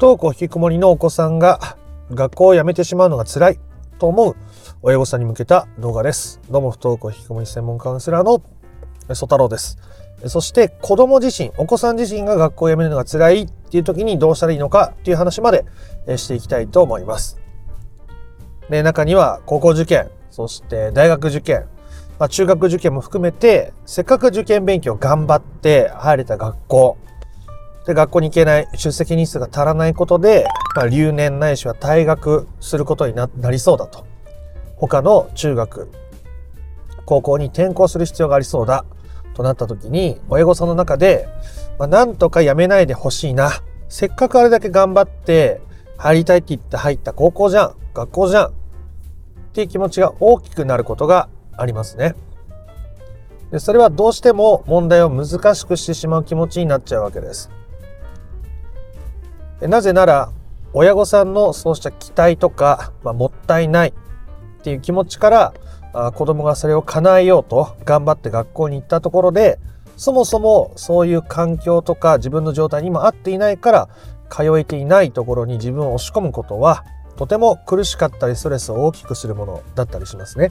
登校引きこもりのお子さんが学校を辞めてしまうのが辛いと思う親御さんに向けた動画です。どうも不登校引きこもり専門カウンセラーの曽太郎です。そして子供自身、お子さん自身が学校を辞めるのが辛いっていう時にどうしたらいいのかっていう話までしていきたいと思います。で、中には高校受験、そして大学受験、まあ、中学受験も含めて、せっかく受験勉強頑張って入れた学校、で、学校に行けない、出席日数が足らないことで、まあ、留年ないしは退学することになりそうだと。他の中学、高校に転校する必要がありそうだ。となった時に、親御さんの中で、まあ、なんとかやめないでほしいな。せっかくあれだけ頑張って入りたいって言って入った高校じゃん。学校じゃん。っていう気持ちが大きくなることがありますね。でそれはどうしても問題を難しくしてしまう気持ちになっちゃうわけです。なぜなら親御さんのそうした期待とか、まあ、もったいないっていう気持ちからあ子供がそれを叶えようと頑張って学校に行ったところでそもそもそういう環境とか自分の状態にも合っていないから通えていないところに自分を押し込むことはとても苦しかったりストレスを大きくするものだったりしますね。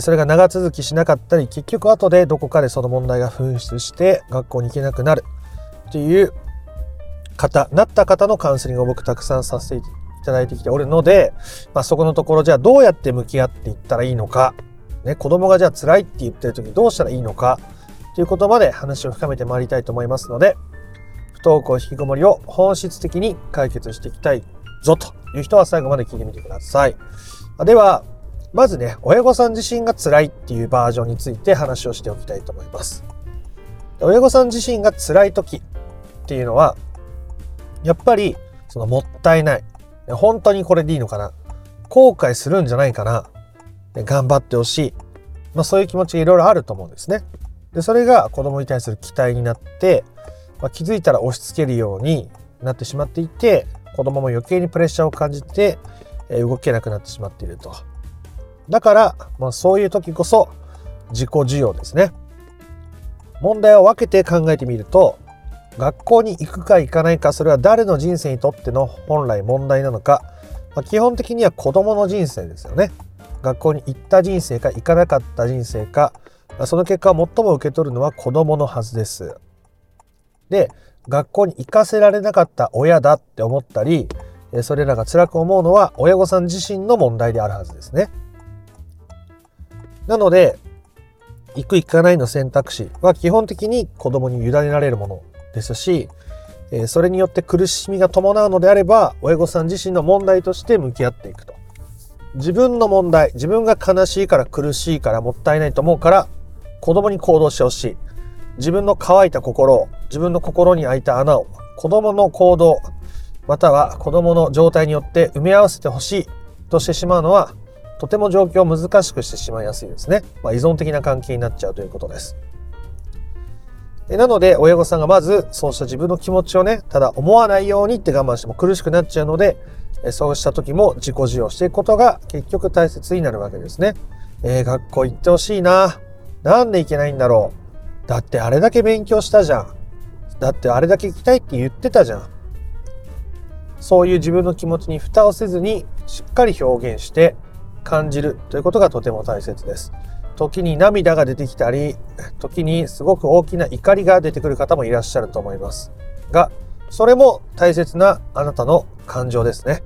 それが長続きしなかったり結局後でどこかでその問題が噴出して学校に行けなくなるっていう方なった方のカウンセリングを僕たくさんさせていただいてきておるので、まあ、そこのところじゃあどうやって向き合っていったらいいのか、ね、子供がじゃあ辛いって言ってる時どうしたらいいのかということまで話を深めてまいりたいと思いますので不登校引きこもりを本質的に解決していきたいぞという人は最後まで聞いてみてください。ではまずね、親御さん自身が辛いっていうバージョンについて話をしておきたいと思います。親御さん自身が辛い時っていうのは、やっぱり、そのもったいない。本当にこれでいいのかな後悔するんじゃないかな頑張ってほしい。まあそういう気持ちがいろいろあると思うんですね。で、それが子供に対する期待になって、まあ、気づいたら押し付けるようになってしまっていて、子供も余計にプレッシャーを感じて、動けなくなってしまっていると。だから、まあ、そういう時こそ自己需要ですね。問題を分けて考えてみると、学校に行くか行かないか、それは誰の人生にとっての本来問題なのか、まあ、基本的には子供の人生ですよね。学校に行った人生か行かなかった人生か、その結果を最も受け取るのは子供のはずです。で、学校に行かせられなかった親だって思ったり、それらが辛く思うのは親御さん自身の問題であるはずですね。なので、行く行かないの選択肢は基本的に子供に委ねられるものですし、えそれによって苦しみが伴うのであれば、親御さん自身の問題として向き合っていくと。自分の問題、自分が悲しいから苦しいからもったいないと思うから、子供に行動してほしい。自分の乾いた心を、自分の心に開いた穴を、子供の行動、または子供の状態によって埋め合わせてほしいとしてしまうのは、とても状況を難しくしてしまいやすいですね。まあ、依存的な関係になっちゃうということです。なので、親御さんがまず、そうした自分の気持ちをね、ただ思わないようにって我慢しても苦しくなっちゃうので、そうした時も自己需要していくことが結局大切になるわけですね。えー、学校行ってほしいな。なんで行けないんだろう。だってあれだけ勉強したじゃん。だってあれだけ行きたいって言ってたじゃん。そういう自分の気持ちに蓋をせずにしっかり表現して感じるということがとても大切です。時に涙が出てきたり、時にすごく大きな怒りが出てくる方もいらっしゃると思います。が、それも大切なあなたの感情ですね。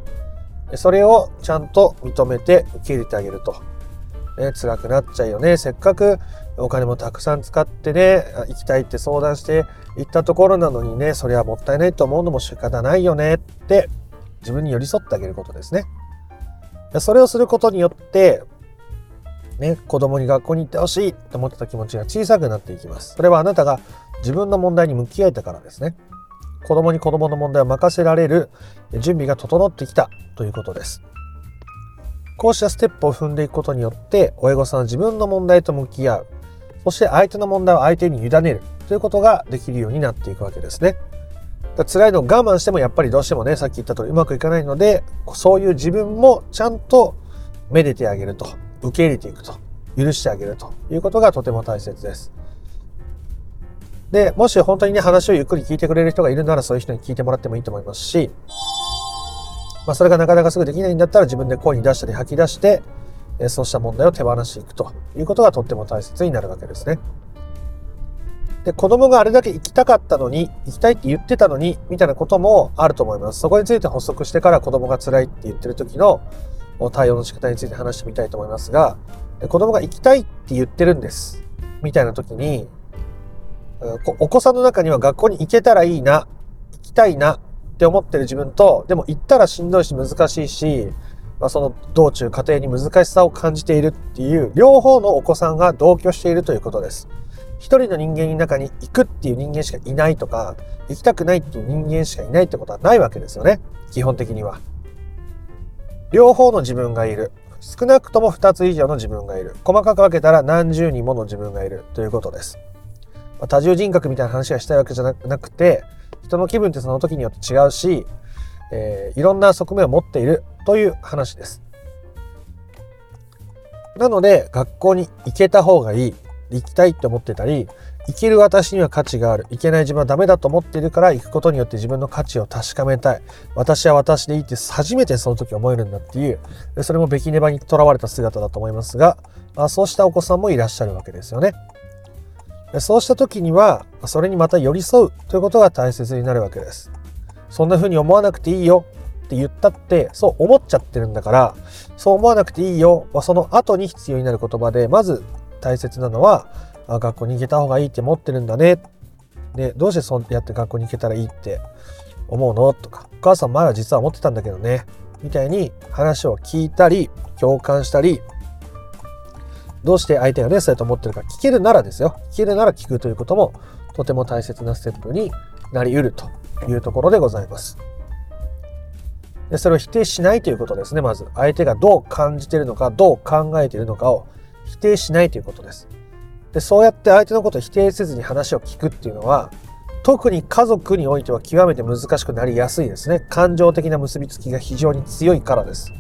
それをちゃんと認めて受け入れてあげると。ね、辛くなっちゃうよね。せっかくお金もたくさん使ってね、行きたいって相談して行ったところなのにね、それはもったいないと思うのも仕方ないよねって自分に寄り添ってあげることですね。それをすることによって、ね、子供に学校に行ってほしいと思ってた気持ちが小さくなっていきます。それはあなたが自分の問題に向き合えたからですね。子供に子供の問題を任せられる準備が整ってきたということです。こうしたステップを踏んでいくことによって、親御さんは自分の問題と向き合う。そして相手の問題を相手に委ねるということができるようになっていくわけですね。辛いのを我慢してもやっぱりどうしてもね、さっき言った通りうまくいかないので、そういう自分もちゃんとめでてあげると、受け入れていくと、許してあげるということがとても大切です。で、もし本当にね、話をゆっくり聞いてくれる人がいるならそういう人に聞いてもらってもいいと思いますし、まあ、それがなかなかすぐできないんだったら自分で声に出したり吐き出して、そうした問題を手放していくということがとっても大切になるわけですね。で、子供があれだけ行きたかったのに、行きたいって言ってたのに、みたいなこともあると思います。そこについて補足してから子供が辛いって言ってる時の対応の仕方について話してみたいと思いますが、子供が行きたいって言ってるんです。みたいな時に、お子さんの中には学校に行けたらいいな、行きたいなって思ってる自分と、でも行ったらしんどいし難しいし、まあ、その道中家庭に難しさを感じているっていう両方のお子さんが同居しているということです。一人の人間の中に行くっていう人間しかいないとか、行きたくないっていう人間しかいないってことはないわけですよね。基本的には。両方の自分がいる。少なくとも2つ以上の自分がいる。細かく分けたら何十人もの自分がいるということです。多重人格みたいな話がしたいわけじゃなくて、人の気分ってその時によって違うし、えー、いろんな側面を持っているという話です。なので、学校に行けた方がいい。行きたいって思ってたり、行ける私には価値がある。行けない自分はダメだと思っているから行くことによって自分の価値を確かめたい。私は私でいいって初めてその時思えるんだっていう、それもべきねばにとらわれた姿だと思いますが、まあ、そうしたお子さんもいらっしゃるわけですよね。そうした時には、それにまた寄り添うということが大切になるわけです。そんな風に思わなくていいよって言ったって、そう思っちゃってるんだから、そう思わなくていいよはその後に必要になる言葉で、まず大切なのは、あ学校に行けた方がいいって思ってるんだね。で、どうしてそうやって学校に行けたらいいって思うの？とか、お母さん前は実は思ってたんだけどね。みたいに話を聞いたり、共感したり、どうして相手がね、そうやと思ってるか聞けるならですよ。聞けるなら聞くということもとても大切なステップになり得るというところでございます。でそれを否定しないということですね、まず。相手がどう感じてるのか、どう考えているのかを否定しないということです。で、そうやって相手のことを否定せずに話を聞くっていうのは、特に家族においては極めて難しくなりやすいですね。感情的な結びつきが非常に強いからです。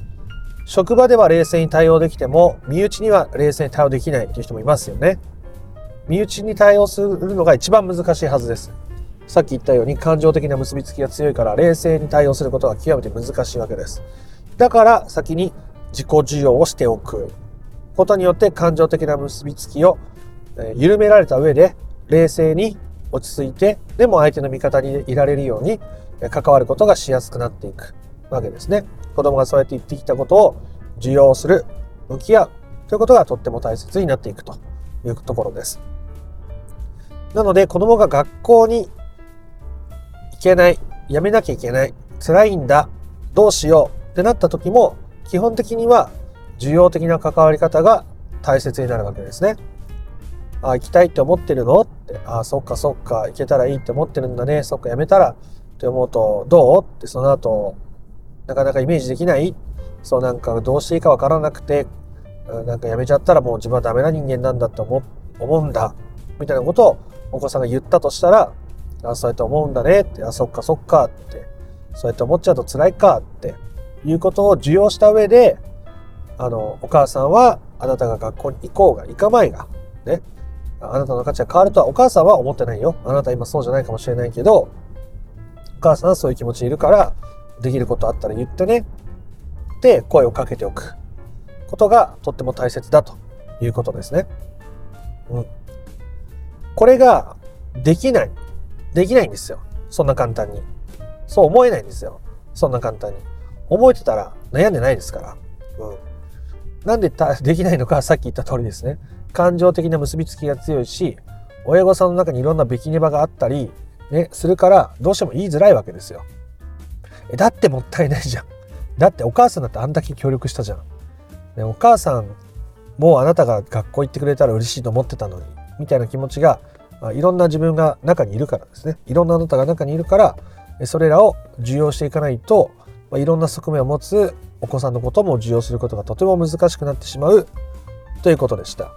職場では冷静に対応できても、身内には冷静に対応できないっていう人もいますよね。身内に対応するのが一番難しいはずです。さっき言ったように感情的な結びつきが強いから冷静に対応することは極めて難しいわけです。だから先に自己需要をしておくことによって感情的な結びつきを緩められた上で冷静に落ち着いてでも相手の味方にいられるように関わることがしやすくなっていくわけですね。子供がそうやって言ってきたことを受容する、向き合うということがとっても大切になっていくというところです。なので子供が学校に行けない、やめなきゃいけない、辛いんだ、どうしようってなった時も基本的には需要的な関わり方が大切になるわけですね。あ、行きたいって思ってるの？って、あ、そっかそっか、行けたらいいって思ってるんだね、そっかやめたら？って思うと、どう？ってその後、なかなかイメージできない？そうなんかどうしていいかわからなくて、なんかやめちゃったらもう自分はダメな人間なんだって思うんだ。みたいなことをお子さんが言ったとしたら、あ、そうやって思うんだね。って、あ、そっかそっか。って、そうやって思っちゃうと辛いか。っていうことを受容した上で、あの、お母さんはあなたが学校に行こうが行かまいが、ね、あなたの価値が変わるとはお母さんは思ってないよ。あなた今そうじゃないかもしれないけど、お母さんはそういう気持ちいるから、できることあったら言ってね。って声をかけておくことがとっても大切だということですね。うん。これができない。できないんですよ。そんな簡単に。そう思えないんですよ。そんな簡単に。思えてたら悩んでないですから。うん。なんで できないのかさっき言った通りですね。感情的な結びつきが強いし、親御さんの中にいろんなべきねばがあったり、ね、するからどうしても言いづらいわけですよ。え、だってもったいないじゃん。だってお母さんだってあんだけ協力したじゃん。ね、お母さんもうあなたが学校行ってくれたら嬉しいと思ってたのに、みたいな気持ちが、まあ、いろんな自分が中にいるからですね。いろんなあなたが中にいるから、それらを受容していかないと、まあ、いろんな側面を持つお子さんのことも受容することがとても難しくなってしまうということでした。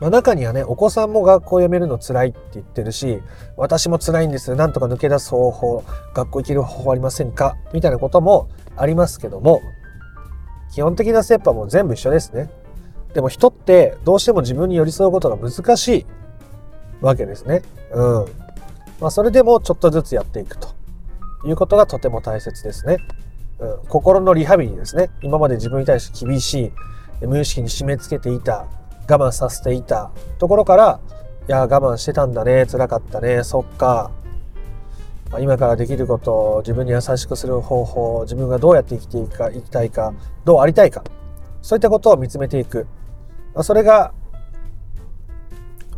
まあ、中にはね、お子さんも学校を辞めるの辛いって言ってるし、私も辛いんです。なんとか抜け出す方法、学校行ける方法ありませんか？みたいなこともありますけども、基本的なステップはも全部一緒ですね。でも人ってどうしても自分に寄り添うことが難しいわけですね。うん。まあ、それでもちょっとずつやっていくということがとても大切ですね。うん、心のリハビリですね。今まで自分に対して厳しい、無意識に締め付けていた、我慢させていたところから、いや、我慢してたんだね、辛かったね、そっか。今からできることを自分に優しくする方法、自分がどうやって生きていくか、生きたいか、どうありたいか、そういったことを見つめていく。それが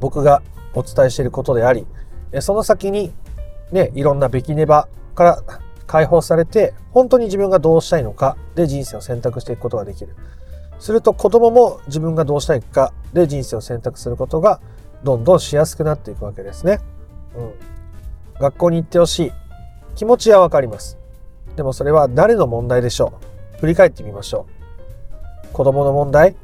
僕がお伝えしていることであり、その先にね、いろんなべきねばから解放されて、本当に自分がどうしたいのかで人生を選択していくことができる。すると子供も自分がどうしたいかで人生を選択することがどんどんしやすくなっていくわけですね。うん。学校に行ってほしい。気持ちはわかります。でもそれは誰の問題でしょう？振り返ってみましょう。子供の問題？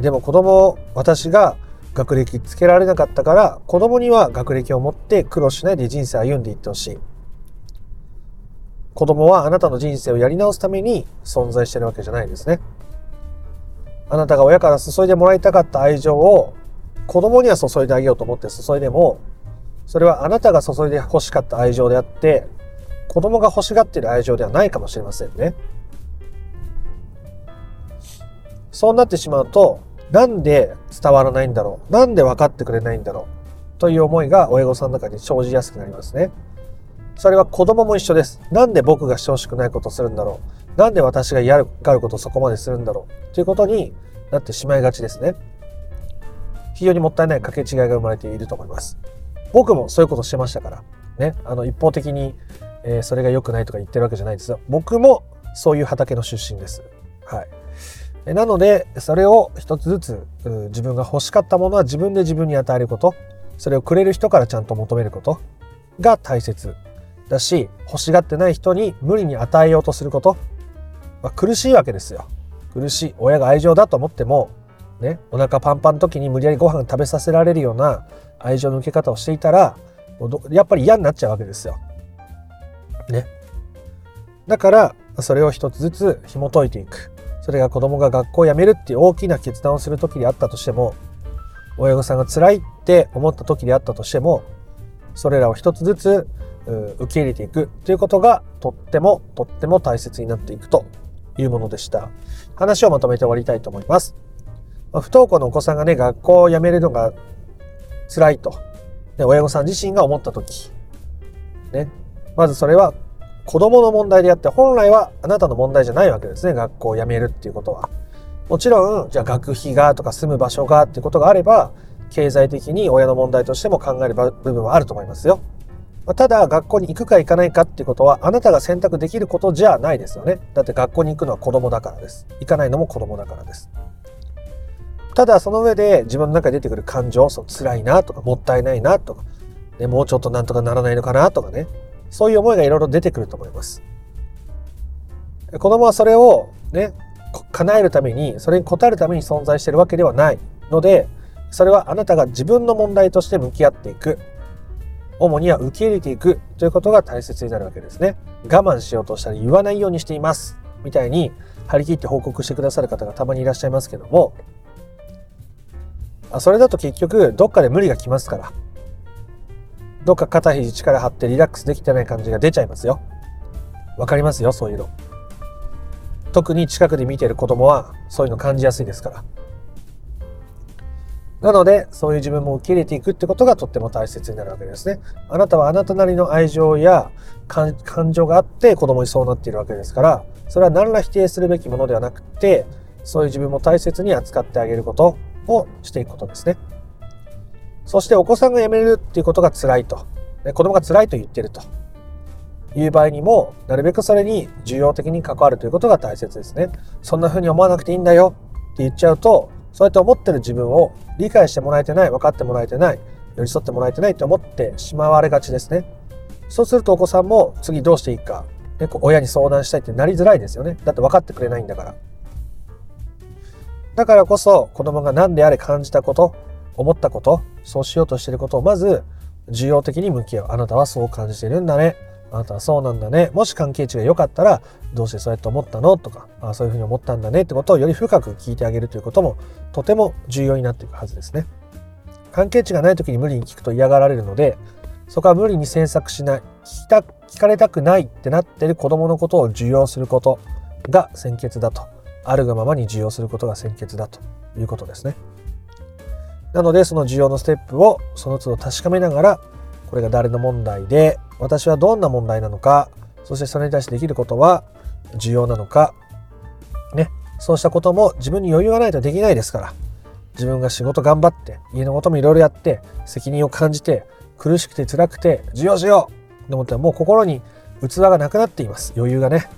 でも子供、私が学歴つけられなかったから子供には学歴を持って苦労しないで人生歩んでいってほしい。子供はあなたの人生をやり直すために存在してるわけじゃないですね。あなたが親から注いでもらいたかった愛情を子供には注いであげようと思って注いでも、それはあなたが注いで欲しかった愛情であって、子供が欲しがっている愛情ではないかもしれませんね。そうなってしまうと、なんで伝わらないんだろう？なんで分かってくれないんだろう？という思いが親御さんの中に生じやすくなりますね。それは子供も一緒です。なんで僕がしてほしくないことをするんだろう？なんで私がやるがることをそこまでするんだろうということになってしまいがちですね。非常にもったいない掛け違いが生まれていると思います。僕もそういうことしてましたから。ね。あの、一方的に、えー、それが良くないとか言ってるわけじゃないですよ。僕もそういう畑の出身です。はい。なので、それを一つずつ自分が欲しかったものは自分で自分に与えること、それをくれる人からちゃんと求めることが大切だし、欲しがってない人に無理に与えようとすること、まあ、苦しいわけですよ。苦しい。親が愛情だと思っても、ね、お腹パンパンの時に無理やりご飯食べさせられるような愛情の受け方をしていたら、やっぱり嫌になっちゃうわけですよ。ね。だから、それを一つずつ紐解いていく。それが子供が学校を辞めるっていう大きな決断をする時であったとしても、親御さんが辛いって思った時であったとしても、それらを一つずつ受け入れていくということがとってもとっても大切になっていくというものでした。話をまとめて終わりたいと思います。不登校のお子さんがね、学校を辞めるのが辛いと、ね、親御さん自身が思った時、ね、まずそれは子供の問題であって、本来はあなたの問題じゃないわけですね。学校を辞めるっていうことは。もちろん、じゃあ学費がとか住む場所がっていうことがあれば、経済的に親の問題としても考える部分はあると思いますよ。ただ、学校に行くか行かないかっていうことは、あなたが選択できることじゃないですよね。だって学校に行くのは子供だからです。行かないのも子供だからです。ただ、その上で自分の中に出てくる感情、そう辛いなとか、もったいないなとか、ね、もうちょっとなんとかならないのかなとかね、そういう思いがいろいろ出てくると思います。子供はそれをね、叶えるために、それに応えるために存在してるわけではないので、それはあなたが自分の問題として向き合っていく。主には受け入れていくということが大切になるわけですね。我慢しようとしたら言わないようにしています。みたいに張り切って報告してくださる方がたまにいらっしゃいますけども、それだと結局どっかで無理が来ますから。どっか肩肘力張ってリラックスできてない感じが出ちゃいますよ。わかりますよ、そういうの。特に近くで見てる子供はそういうの感じやすいですから。なので、そういう自分も受け入れていくってことがとっても大切になるわけですね。あなたはあなたなりの愛情や感情があって子供にそうなっているわけですから、それは何ら否定するべきものではなくて、そういう自分も大切に扱ってあげることをしていくことですね。そしてお子さんが辞めるっていうことが辛いと。子供が辛いと言ってるという場合にも、なるべくそれに重要的に関わるということが大切ですね。そんな風に思わなくていいんだよって言っちゃうと、そうやって思ってる自分を理解してもらえてない、分かってもらえてない、寄り添ってもらえてないと思ってしまわれがちですね。そうするとお子さんも次どうしていいか、ね、親に相談したいってなりづらいですよね。だって分かってくれないんだから。だからこそ子供が何であれ感じたこと、思ったこと、そうしようとしてることをまず重要的に向き合う。あなたはそう感じてるんだね。あなたはそうなんだね。もし関係値が良かったら、どうしてそうやって思ったの？とか、あそういうふうに思ったんだねってことをより深く聞いてあげるということもとても重要になっていくはずですね。関係値がない時に無理に聞くと嫌がられるのでそこは無理に詮索しない聞きた聞かれたくないってなってる子供のことを受容することが先決だとあるがままに受容することが先決だということですねなのでその受容のステップをその都度確かめながらこれが誰の問題で私はどんな問題なのかそしてそれに対してできることは重要なのかね。そうしたことも自分に余裕がないとできないですから自分が仕事頑張って家のこともいろいろやって責任を感じて苦しくて辛くて授業しようと思ってもう心に器がなくなっています。余裕がね。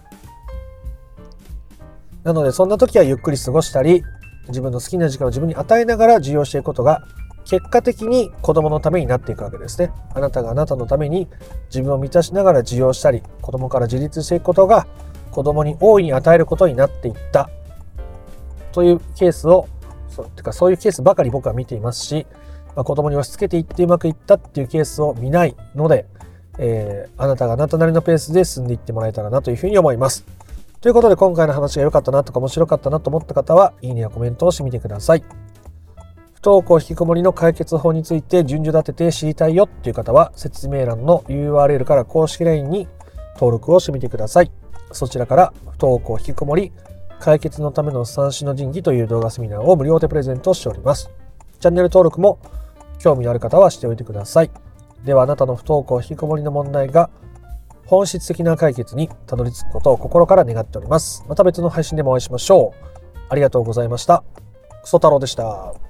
なのでそんな時はゆっくり過ごしたり自分の好きな時間を自分に与えながら授業していくことが結果的に子供のためになっていくわけですねあなたがあなたのために自分を満たしながら授業したり子供から自立していくことが子供に大いに与えることになっていったというケースをそうてかそういうケースばかり僕は見ていますし、まあ、子供に押し付けていってうまくいったっていうケースを見ないので、えー、あなたがあなたなりのペースで進んでいってもらえたらなというふうに思います。ということで今回の話が良かったなとか面白かったなと思った方はいいねやコメントをしてみてください。不登校引きこもりの解決法について順序立てて知りたいよっていう方は説明欄の URL から公式 LINE に登録をしてみてください。そちらから不登校引きこもり解決のための三種の神器という動画セミナーを無料でプレゼントしております。チャンネル登録も興味のある方はしておいてください。ではあなたの不登校引きこもりの問題が本質的な解決にたどり着くことを心から願っております。また別の配信でもお会いしましょう。ありがとうございました。クソ太郎でした。